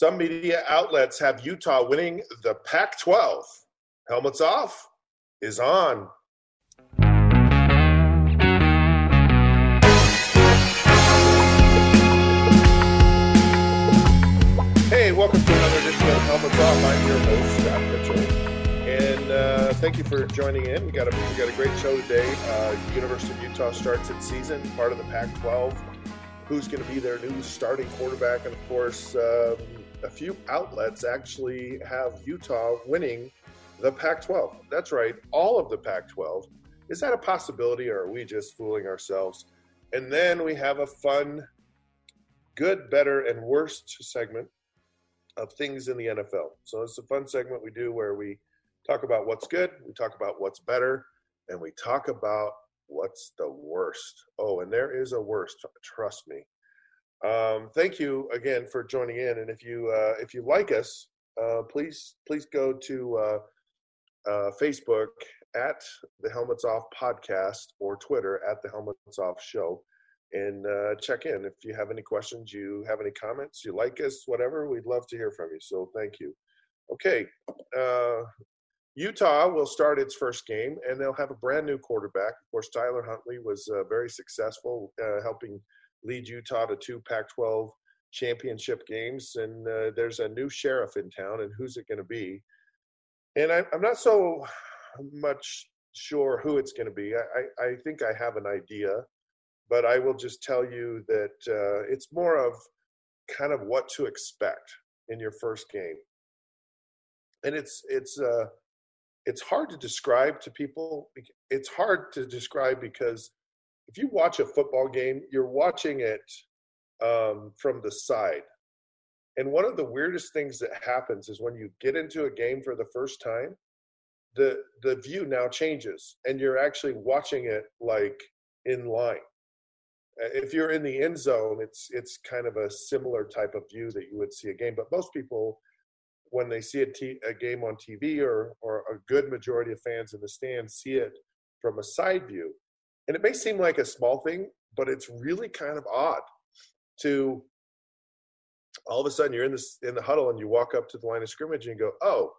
Some media outlets have Utah winning the Pac 12. Helmets off is on. Hey, welcome to another edition of Helmets Off. I'm your host, Scott Mitchell. And uh, thank you for joining in. We got a, we got a great show today. Uh, University of Utah starts its season, part of the Pac 12 who's going to be their new starting quarterback. And of course, um, a few outlets actually have Utah winning the Pac 12. That's right, all of the Pac 12. Is that a possibility or are we just fooling ourselves? And then we have a fun, good, better, and worst segment of things in the NFL. So it's a fun segment we do where we talk about what's good, we talk about what's better, and we talk about what's the worst? Oh, and there is a worst. Trust me. Um, thank you again for joining in. And if you uh, if you like us, uh, please please go to uh, uh, Facebook at the Helmets Off Podcast or Twitter at the Helmets Off Show, and uh, check in if you have any questions, you have any comments, you like us, whatever. We'd love to hear from you. So thank you. Okay, Utah will start its first game, and they'll have a brand new quarterback. Of course, Tyler Huntley was uh, very successful uh, helping lead Utah to two Pac 12 championship games. And uh, there's a new sheriff in town, and who's it going to be? And I, am not so much sure who it's going to be. I, I, think I have an idea, but I will just tell you that uh, it's more of kind of what to expect in your first game. And it's it's uh, it's hard to describe to people. It's hard to describe because if you watch a football game, you're watching it um, from the side. And one of the weirdest things that happens is when you get into a game for the first time, the the view now changes, and you're actually watching it like in line. If you're in the end zone, it's it's kind of a similar type of view that you would see a game. But most people when they see a, t- a game on TV or, or a good majority of fans in the stands see it from a side view. And it may seem like a small thing, but it's really kind of odd to all of a sudden you're in this in the huddle and you walk up to the line of scrimmage and you go, "Oh,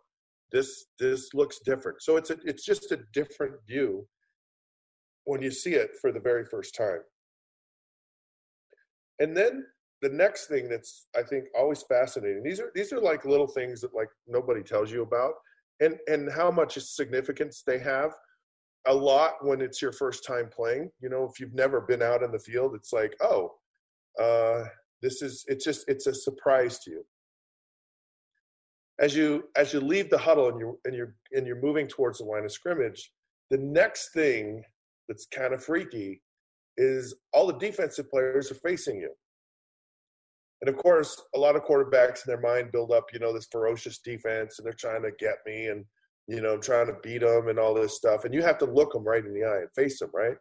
this this looks different." So it's a, it's just a different view when you see it for the very first time. And then the next thing that's I think always fascinating. These are these are like little things that like nobody tells you about, and and how much significance they have. A lot when it's your first time playing. You know, if you've never been out in the field, it's like, oh, uh, this is it's just it's a surprise to you. As you as you leave the huddle and you and you're and you're moving towards the line of scrimmage, the next thing that's kind of freaky is all the defensive players are facing you and of course, a lot of quarterbacks in their mind build up, you know, this ferocious defense, and they're trying to get me, and you know, trying to beat them, and all this stuff. And you have to look them right in the eye and face them, right?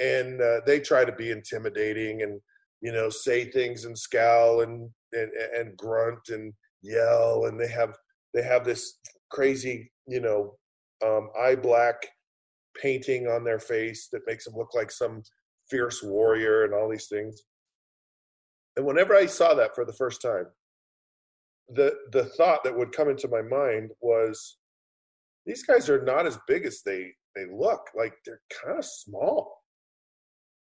And uh, they try to be intimidating, and you know, say things and scowl and and, and grunt and yell, and they have they have this crazy, you know, um, eye black painting on their face that makes them look like some fierce warrior and all these things and whenever I saw that for the first time, the the thought that would come into my mind was these guys are not as big as they they look. Like they're kind of small.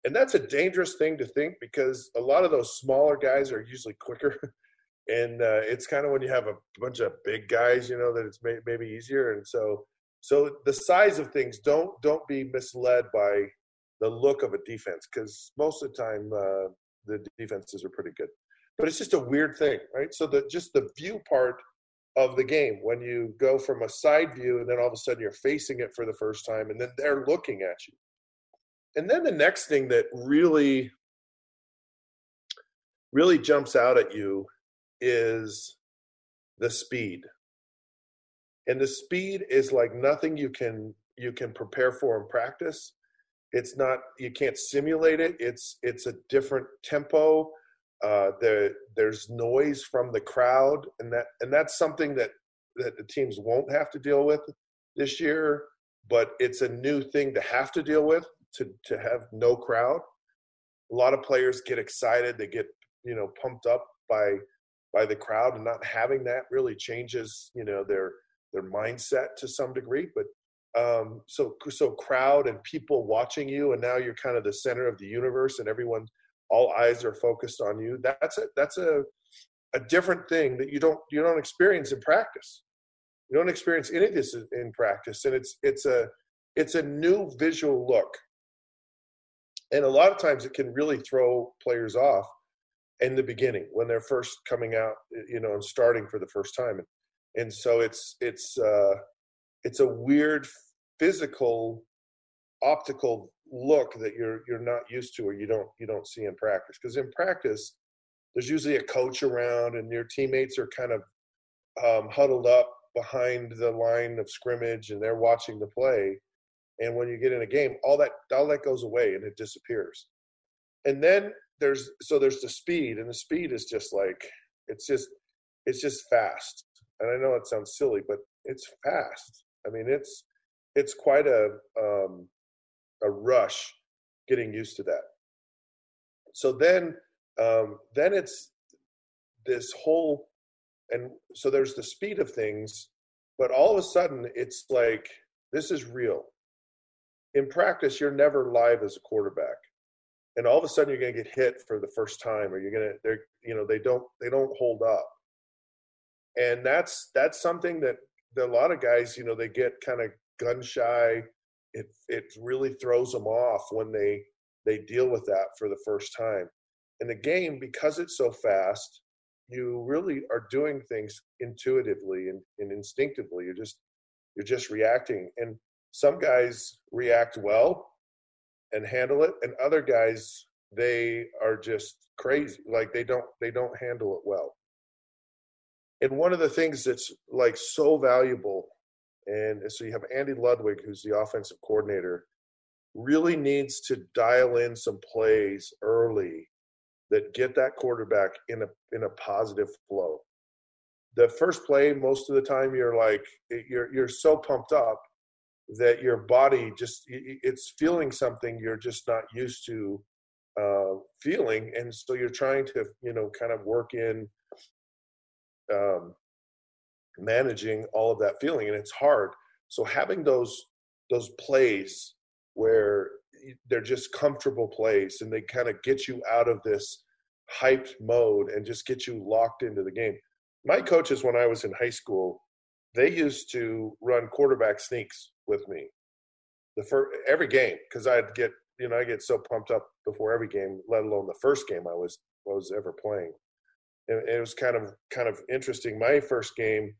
And that's a dangerous thing to think because a lot of those smaller guys are usually quicker. and uh, it's kind of when you have a bunch of big guys, you know, that it's may, maybe easier. And so, so the size of things don't don't be misled by the look of a defense because most of the time uh, the defenses are pretty good. But it's just a weird thing, right? So the just the view part of the game when you go from a side view and then all of a sudden you're facing it for the first time and then they're looking at you. And then the next thing that really really jumps out at you is the speed. And the speed is like nothing you can you can prepare for in practice. It's not you can't simulate it. It's it's a different tempo. Uh, there there's noise from the crowd, and that and that's something that that the teams won't have to deal with this year. But it's a new thing to have to deal with to to have no crowd. A lot of players get excited. They get you know pumped up by by the crowd, and not having that really changes you know their their mindset to some degree. But um, so so crowd and people watching you, and now you're kind of the center of the universe, and everyone, all eyes are focused on you. That's a that's a a different thing that you don't you don't experience in practice. You don't experience any of this in practice, and it's it's a it's a new visual look, and a lot of times it can really throw players off in the beginning when they're first coming out, you know, and starting for the first time. And, and so it's it's uh, it's a weird physical optical look that you're you're not used to or you don't you don't see in practice. Because in practice there's usually a coach around and your teammates are kind of um, huddled up behind the line of scrimmage and they're watching the play. And when you get in a game all that all that goes away and it disappears. And then there's so there's the speed and the speed is just like it's just it's just fast. And i know it sounds silly but it's fast. I mean, it's it's quite a um, a rush getting used to that. So then um, then it's this whole and so there's the speed of things, but all of a sudden it's like this is real. In practice, you're never live as a quarterback, and all of a sudden you're going to get hit for the first time, or you're going to they're you know they don't they don't hold up, and that's that's something that a lot of guys, you know, they get kind of gun shy. It it really throws them off when they they deal with that for the first time. In the game, because it's so fast, you really are doing things intuitively and, and instinctively. You're just you're just reacting. And some guys react well and handle it, and other guys they are just crazy. Like they don't they don't handle it well and one of the things that's like so valuable and so you have andy ludwig who's the offensive coordinator really needs to dial in some plays early that get that quarterback in a in a positive flow. The first play most of the time you're like you're you're so pumped up that your body just it's feeling something you're just not used to uh, feeling. And so you're trying to you know kind of work in um, managing all of that feeling, and it's hard. So having those those plays where they're just comfortable plays and they kind of get you out of this hyped mode and just get you locked into the game. My coaches, when I was in high school, they used to run quarterback sneaks with me the first every game because I'd get you know I get so pumped up before every game, let alone the first game I was I was ever playing and it was kind of kind of interesting. My first game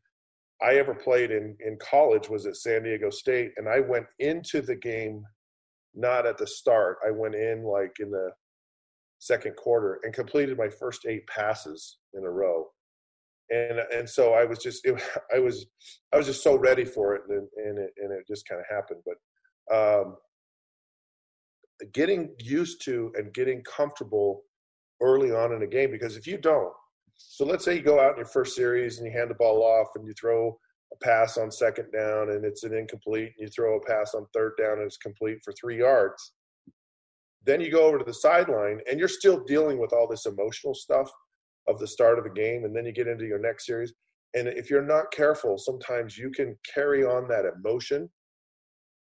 I ever played in in college was at San Diego State, and I went into the game not at the start. I went in like in the second quarter and completed my first eight passes in a row. And and so I was just it, I was I was just so ready for it, and and it, and it just kind of happened. But um, getting used to and getting comfortable early on in a game because if you don't so let's say you go out in your first series and you hand the ball off and you throw a pass on second down and it's an incomplete, and you throw a pass on third down and it's complete for three yards. Then you go over to the sideline and you're still dealing with all this emotional stuff of the start of the game, and then you get into your next series. And if you're not careful, sometimes you can carry on that emotion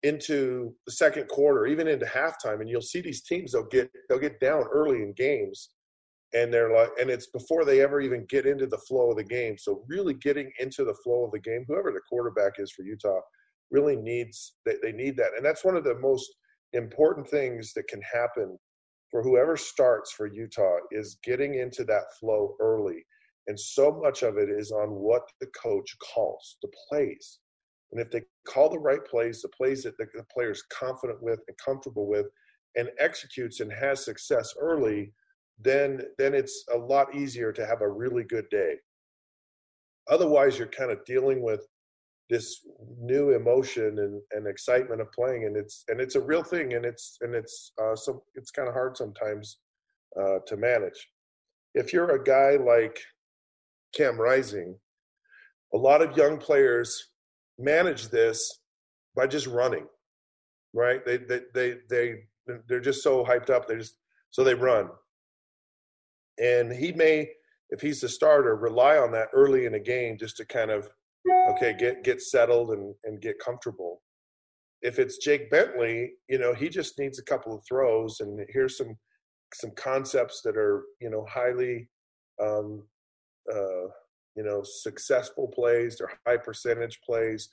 into the second quarter, even into halftime, and you'll see these teams they'll get they'll get down early in games and they're like and it's before they ever even get into the flow of the game. So really getting into the flow of the game whoever the quarterback is for utah really needs they, they need that. And that's one of the most important things that can happen for whoever starts for utah is getting into that flow early. And so much of it is on what the coach calls the plays. And if they call the right plays the plays that the, the player's confident with and comfortable with and executes and has success early then then it's a lot easier to have a really good day. Otherwise, you're kind of dealing with this new emotion and, and excitement of playing, and it's and it's a real thing, and it's and it's uh, some it's kind of hard sometimes uh, to manage. If you're a guy like Cam Rising, a lot of young players manage this by just running, right? They they they they they're just so hyped up. They just so they run, and he may, if he's the starter, rely on that early in a game just to kind of okay get get settled and and get comfortable. If it's Jake Bentley, you know he just needs a couple of throws, and here's some some concepts that are you know highly um, uh, you know successful plays or high percentage plays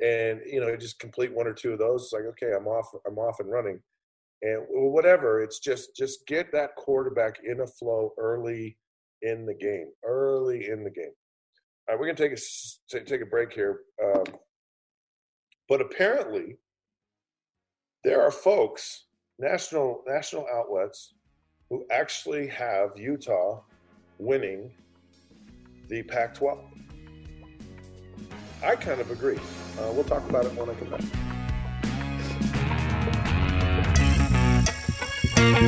and you know just complete one or two of those it's like okay i'm off i'm off and running and whatever it's just just get that quarterback in a flow early in the game early in the game all right we're to take a take a break here um, but apparently there are folks national national outlets who actually have utah winning the Pac 12. I kind of agree. Uh, we'll talk about it when I come back.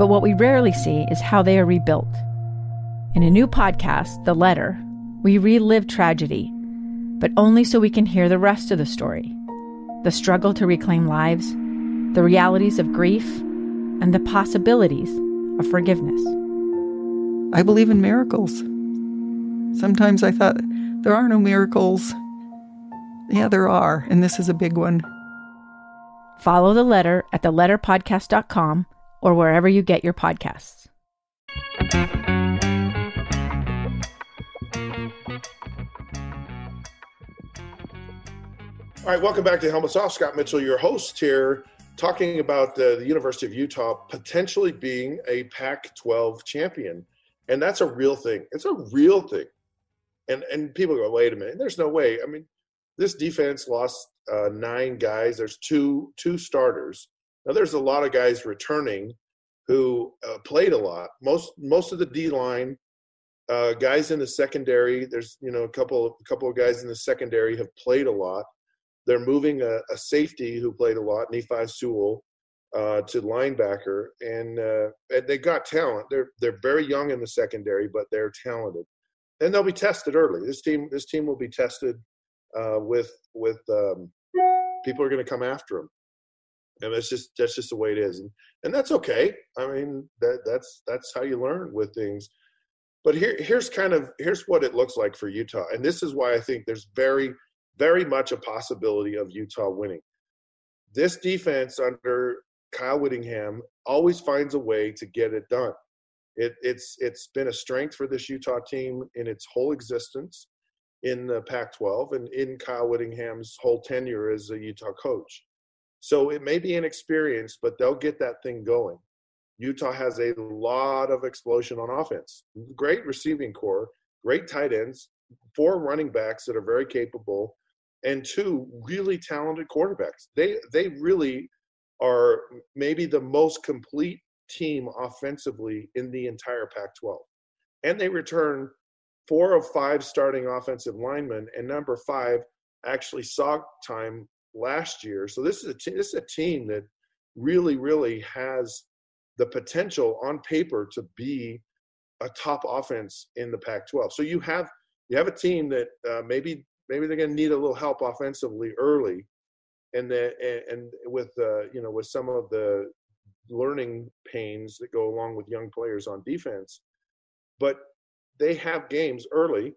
But what we rarely see is how they are rebuilt. In a new podcast, The Letter, we relive tragedy, but only so we can hear the rest of the story the struggle to reclaim lives, the realities of grief, and the possibilities of forgiveness. I believe in miracles. Sometimes I thought, there are no miracles. Yeah, there are, and this is a big one. Follow the letter at theletterpodcast.com or wherever you get your podcasts. All right, welcome back to Helmets Off. Scott Mitchell, your host here, talking about uh, the University of Utah potentially being a Pac 12 champion. And that's a real thing. It's a real thing and and people go, wait a minute, there's no way. I mean, this defense lost uh, nine guys. There's two two starters. Now there's a lot of guys returning who uh, played a lot. Most most of the D line uh, guys in the secondary. There's you know a couple a couple of guys in the secondary have played a lot. They're moving a, a safety who played a lot, Nephi Sewell, uh, to linebacker, and, uh, and they got talent. They're they're very young in the secondary, but they're talented and they'll be tested early. This team, this team will be tested uh, with with um, people are going to come after them, and that's just that's just the way it is, and and that's okay. I mean, that that's that's how you learn with things. But here here's kind of here's what it looks like for Utah, and this is why I think there's very very much a possibility of Utah winning. This defense under Kyle Whittingham always finds a way to get it done. It, it's it's been a strength for this Utah team in its whole existence in the Pac-12 and in Kyle Whittingham's whole tenure as a Utah coach. So it may be inexperienced, but they'll get that thing going. Utah has a lot of explosion on offense. Great receiving corps, great tight ends, four running backs that are very capable, and two really talented quarterbacks. They they really are maybe the most complete team offensively in the entire Pac 12. And they return four of five starting offensive linemen, and number five actually saw time last year. So this is a, t- this is a team that really, really has the potential on paper to be a top offense in the Pac-12. So you have you have a team that uh, maybe maybe they're going to need a little help offensively early, and the, and, and with uh, you know with some of the learning pains that go along with young players on defense. But they have games early.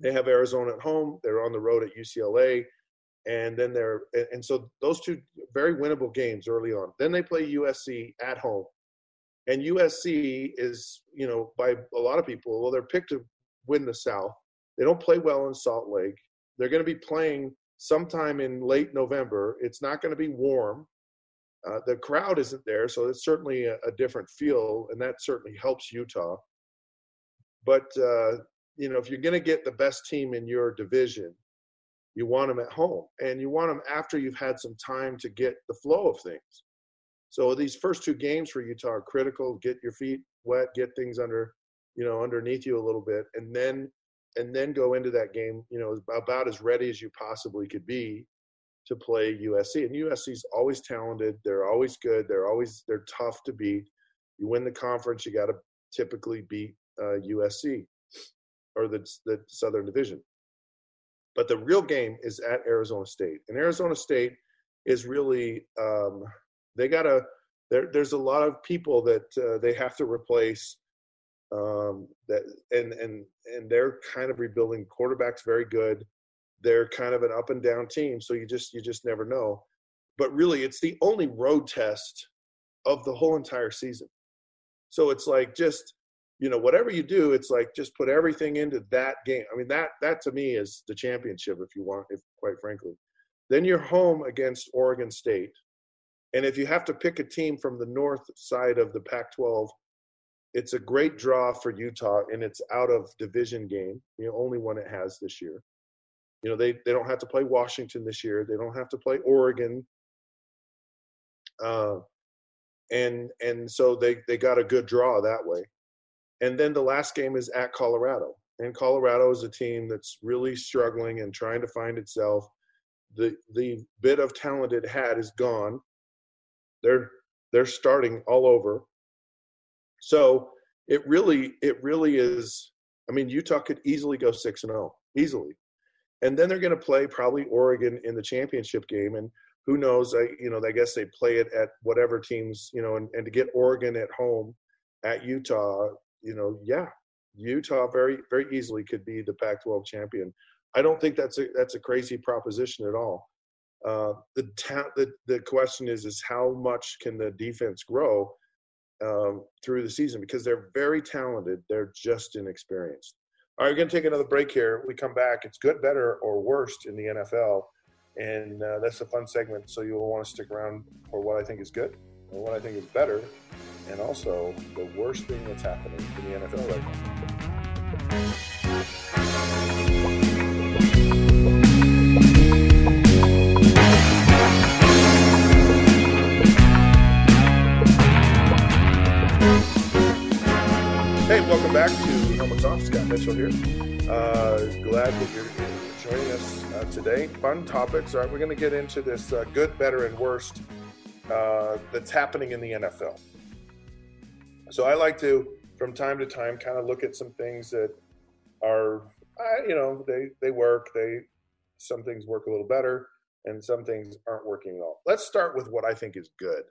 They have Arizona at home. They're on the road at UCLA, and then they're and so those two very winnable games early on. Then they play USC at home, and USC is you know by a lot of people well they're picked to win the South. They don't play well in Salt Lake. They're going to be playing sometime in late November. It's not going to be warm. Uh, the crowd isn't there, so it's certainly a, a, different feel, and that certainly helps Utah. But uh, you know, if you're going to get the best team in your division, you want them at home, and you want them after you've had some time to get the flow of things. So these first two games for Utah are critical. Get your feet wet, get things under, you know, underneath you a little bit, and then and then go into that game, you know, about as ready as you possibly could be to play USC. And USC's always talented. They're always good. They're always they're tough to beat. You win the conference, you got to typically beat uh, USC or the the Southern Division. But the real game is at Arizona State, and Arizona State is really um, they got to. There, there's a lot of people that uh, they have to replace. Um, that and and and they're kind of rebuilding. Quarterback's very good they're kind of an up and down team so you just you just never know but really it's the only road test of the whole entire season so it's like just you know whatever you do it's like just put everything into that game i mean that that to me is the championship if you want if quite frankly then you're home against oregon state and if you have to pick a team from the north side of the pac 12 it's a great draw for utah and it's out of division game the only one it has this year you know, they, they don't have to play Washington this year. They don't have to play Oregon. Uh, and and so they, they got a good draw that way. And then the last game is at Colorado. And Colorado is a team that's really struggling and trying to find itself. The the bit of talent it had is gone. They're they're starting all over. So it really it really is I mean Utah could easily go 6 and 0 easily and then they're going to play probably Oregon in the championship game, and who knows? I you know I guess they play it at whatever teams you know, and, and to get Oregon at home at Utah, you know, yeah, Utah very very easily could be the Pac-12 champion. I don't think that's a that's a crazy proposition at all. Uh, the, ta- the the question is is how much can the defense grow um, through the season because they're very talented. They're just inexperienced. All right, we're going to take another break here. We come back. It's good, better, or worst in the NFL. And uh, that's a fun segment. So you'll want to stick around for what I think is good and what I think is better, and also the worst thing that's happening in the NFL right now. Hey, welcome back to Helmets Off. Scott Mitchell here. Uh, glad that you're joining us uh, today. Fun topics. All right, we're going to get into this uh, good, better, and worst uh, that's happening in the NFL. So I like to, from time to time, kind of look at some things that are, you know, they they work. They some things work a little better, and some things aren't working at all. Let's start with what I think is good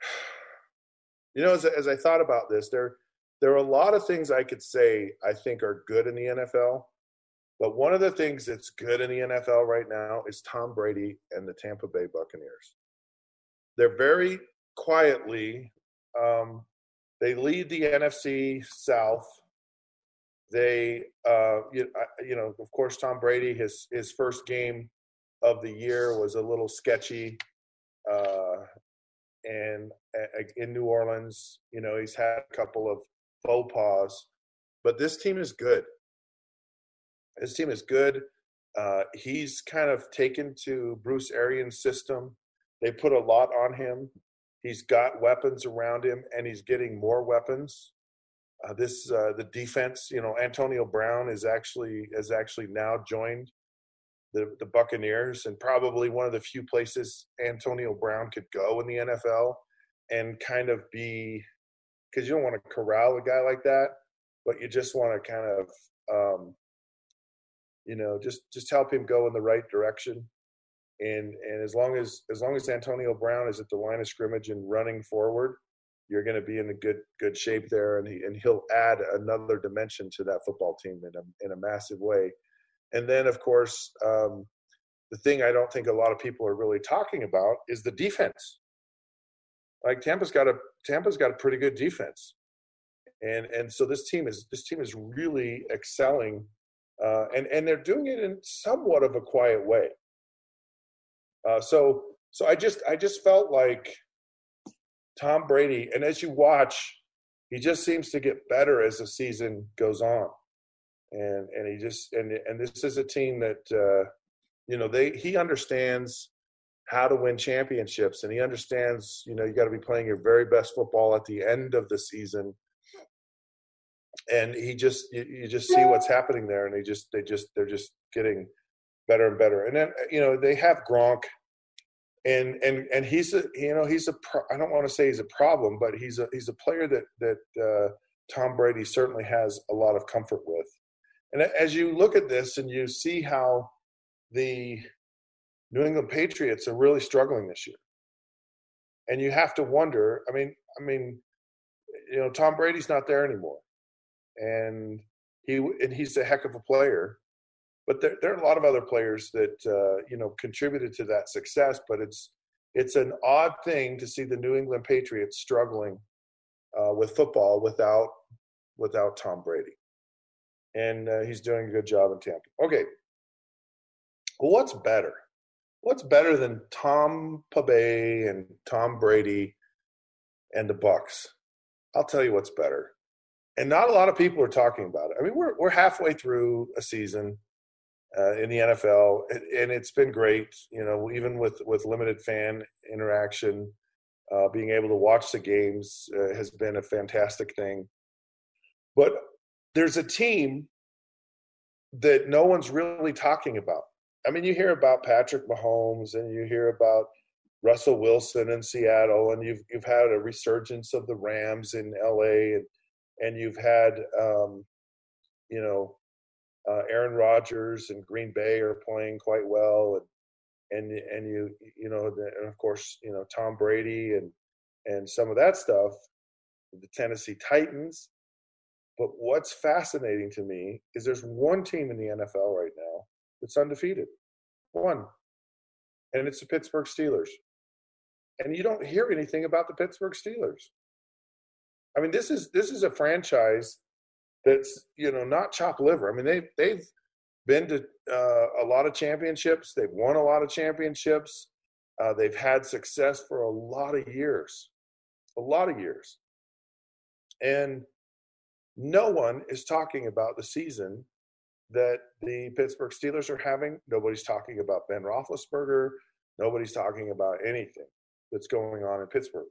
you know, as, as I thought about this, there there are a lot of things I could say I think are good in the NFL, but one of the things that's good in the NFL right now is Tom Brady and the Tampa Bay Buccaneers. They're very quietly, um, they lead the NFC South. They, uh, you, you know, of course, Tom Brady, his his first game of the year was a little sketchy. Uh, and in New Orleans, you know, he's had a couple of faux pas, but this team is good. This team is good. Uh, he's kind of taken to Bruce Arians' system. They put a lot on him. He's got weapons around him, and he's getting more weapons. Uh, this uh, the defense, you know, Antonio Brown is actually has actually now joined the, the Buccaneers and probably one of the few places Antonio Brown could go in the NFL and kind of be because you don't want to corral a guy like that, but you just want to kind of um, you know just just help him go in the right direction. And and as long as as long as Antonio Brown is at the line of scrimmage and running forward, you're going to be in a good good shape there, and he, and he'll add another dimension to that football team in a in a massive way. And then, of course, um, the thing I don't think a lot of people are really talking about is the defense. Like Tampa's got a Tampa's got a pretty good defense, and and so this team is this team is really excelling, uh, and and they're doing it in somewhat of a quiet way. Uh, so so I just I just felt like Tom Brady, and as you watch, he just seems to get better as the season goes on, and and he just and and this is a team that uh, you know they he understands how to win championships and he understands you know you got to be playing your very best football at the end of the season. And he just you, you, just see what's happening there and they just they just they're just getting better and better and then you know they have Gronk and and and he's a you know he's a pro, I don't want to say he's a problem but he's a he's a player that that uh, Tom Brady certainly has a lot of comfort with and as you look at this and you see how the New England Patriots are really struggling this year. And you have to wonder, I mean, I mean, you know, Tom Brady's not there anymore. And he and he's a heck of a player. But there, there are a lot of other players that uh, you know contributed to that success. But it's it's an odd thing to see the New England Patriots struggling uh, with football without without Tom Brady, and uh, he's doing a good job in Tampa. Okay, well, what's better? what's better than Tampa Bay and Tom Brady and the Bucks? I'll tell you what's better. And not a lot of people are talking about it. I mean, we're we're halfway through a season uh, in the NFL, and it's been great. You know, even with with limited fan interaction, uh, being able to watch the games uh, has been a fantastic thing. But there's a team that no one's really talking about I mean, you hear about Patrick Mahomes and you hear about Russell Wilson in Seattle, and you've you've had a resurgence of the Rams in LA, and and you've had um, you know uh, Aaron Rodgers and Green Bay are playing quite well, and and and you you know and of course you know Tom Brady and and some of that stuff, the Tennessee Titans. But what's fascinating to me is there's one team in the NFL right now that's undefeated. One. And it's the Pittsburgh Steelers. And you don't hear anything about the Pittsburgh Steelers. I mean, this is this is a franchise that's you know not chop liver. I mean, they they've been to uh, a lot of championships. They've won a lot of championships. Uh, they've had success for a lot of years, a lot of years, and no one is talking about the season that the Pittsburgh Steelers are having. Nobody's talking about Ben Roethlisberger. Nobody's talking about anything that's going on in Pittsburgh.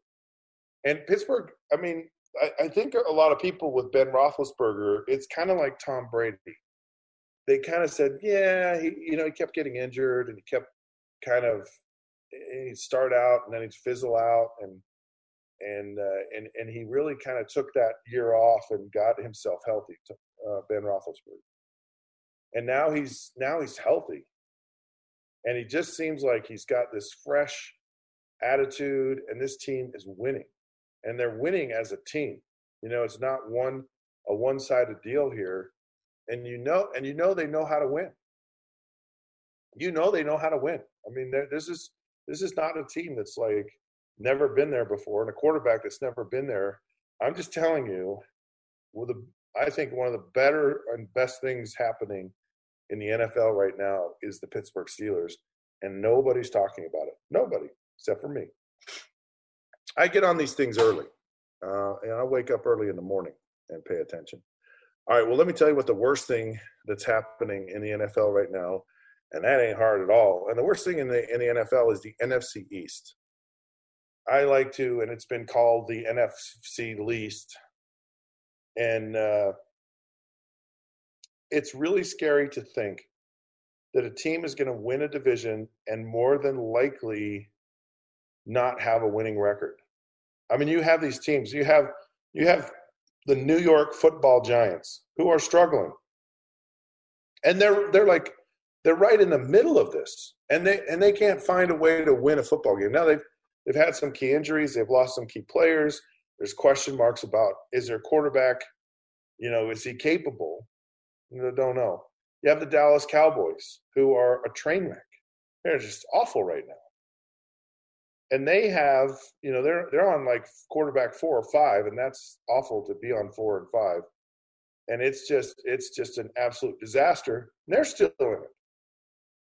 And Pittsburgh, I mean, I, I think a lot of people with Ben Roethlisberger, it's kind of like Tom Brady. They kind of said, yeah, he, you know, he kept getting injured and he kept kind of he'd start out and then he'd fizzle out and and uh, and and he really kind of took that year off and got himself healthy. To, uh, ben Roethlisberger and now he's now he's healthy and he just seems like he's got this fresh attitude and this team is winning and they're winning as a team you know it's not one a one-sided deal here and you know and you know they know how to win you know they know how to win i mean this is this is not a team that's like never been there before and a quarterback that's never been there i'm just telling you with I think one of the better and best things happening in the NFL right now is the Pittsburgh Steelers, and nobody's talking about it. Nobody, except for me. I get on these things early, uh, and I wake up early in the morning and pay attention. All right, well, let me tell you what the worst thing that's happening in the NFL right now, and that ain't hard at all. And the worst thing in the in the NFL is the NFC East. I like to, and it's been called the NFC least and uh, it's really scary to think that a team is going to win a division and more than likely not have a winning record. I mean, you have these teams. You have you have the New York Football Giants who are struggling, and they're they're like they're right in the middle of this, and they and they can't find a way to win a football game. Now they've they've had some key injuries. They've lost some key players. There's question marks about is their quarterback, you know, is he capable? You don't know. You have the Dallas Cowboys, who are a train wreck. They're just awful right now. And they have you know they're they're on like quarterback four or five, and that's awful to be on four and five, and it's just it's just an absolute disaster. And they're still in it.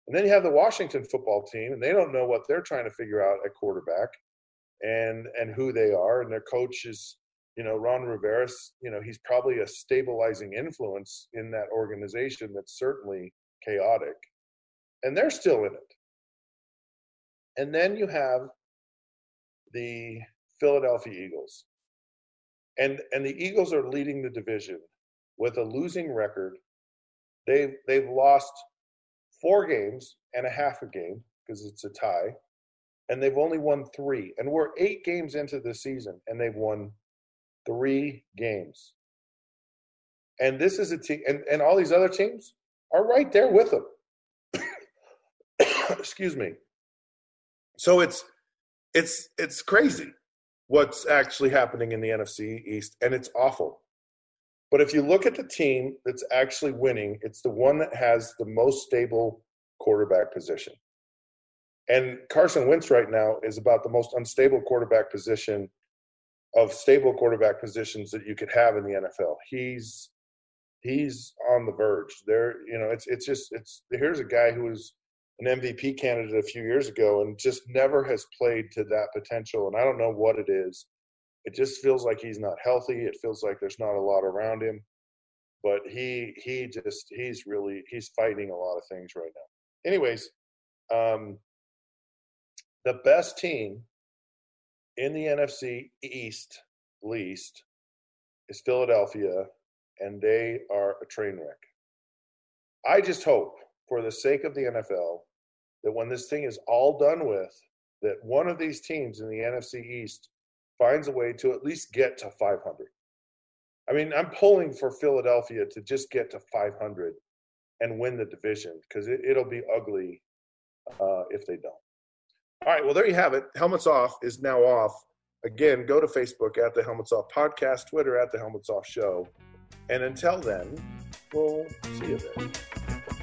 And then you have the Washington football team, and they don't know what they're trying to figure out at quarterback, and and who they are, and their coach is you know Ron Rivera. You know he's probably a stabilizing influence in that organization that's certainly chaotic, and they're still in it. And then you have the Philadelphia Eagles. And and the Eagles are leading the division with a losing record. They've they've lost four games and a half a game because it's a tie, and they've only won three. And we're eight games into the season, and they've won three games. And this is a team, and, and all these other teams are right there with them. Excuse me. So it's it's it's crazy what's actually happening in the NFC East, and it's awful. But if you look at the team that's actually winning, it's the one that has the most stable quarterback position. And Carson Wentz right now is about the most unstable quarterback position of stable quarterback positions that you could have in the NFL. He's he's on the verge. There, you know, it's it's just it's here's a guy who was an MVP candidate a few years ago and just never has played to that potential. And I don't know what it is. It just feels like he's not healthy. It feels like there's not a lot around him. But he he just he's really he's fighting a lot of things right now. Anyways, um, the best team in the NFC East least is Philadelphia, and they are a train wreck. I just hope for the sake of the NFL that when this thing is all done with, that one of these teams in the NFC East finds a way to at least get to 500. I mean, I'm pulling for Philadelphia to just get to 500 and win the division because it, will be ugly uh, if they don't. All right, well, there you have it. Helmets Off is now off. Again, go to Facebook at the Helmets Off Podcast, Twitter at the Helmets Off Show. And until then, we'll see you there.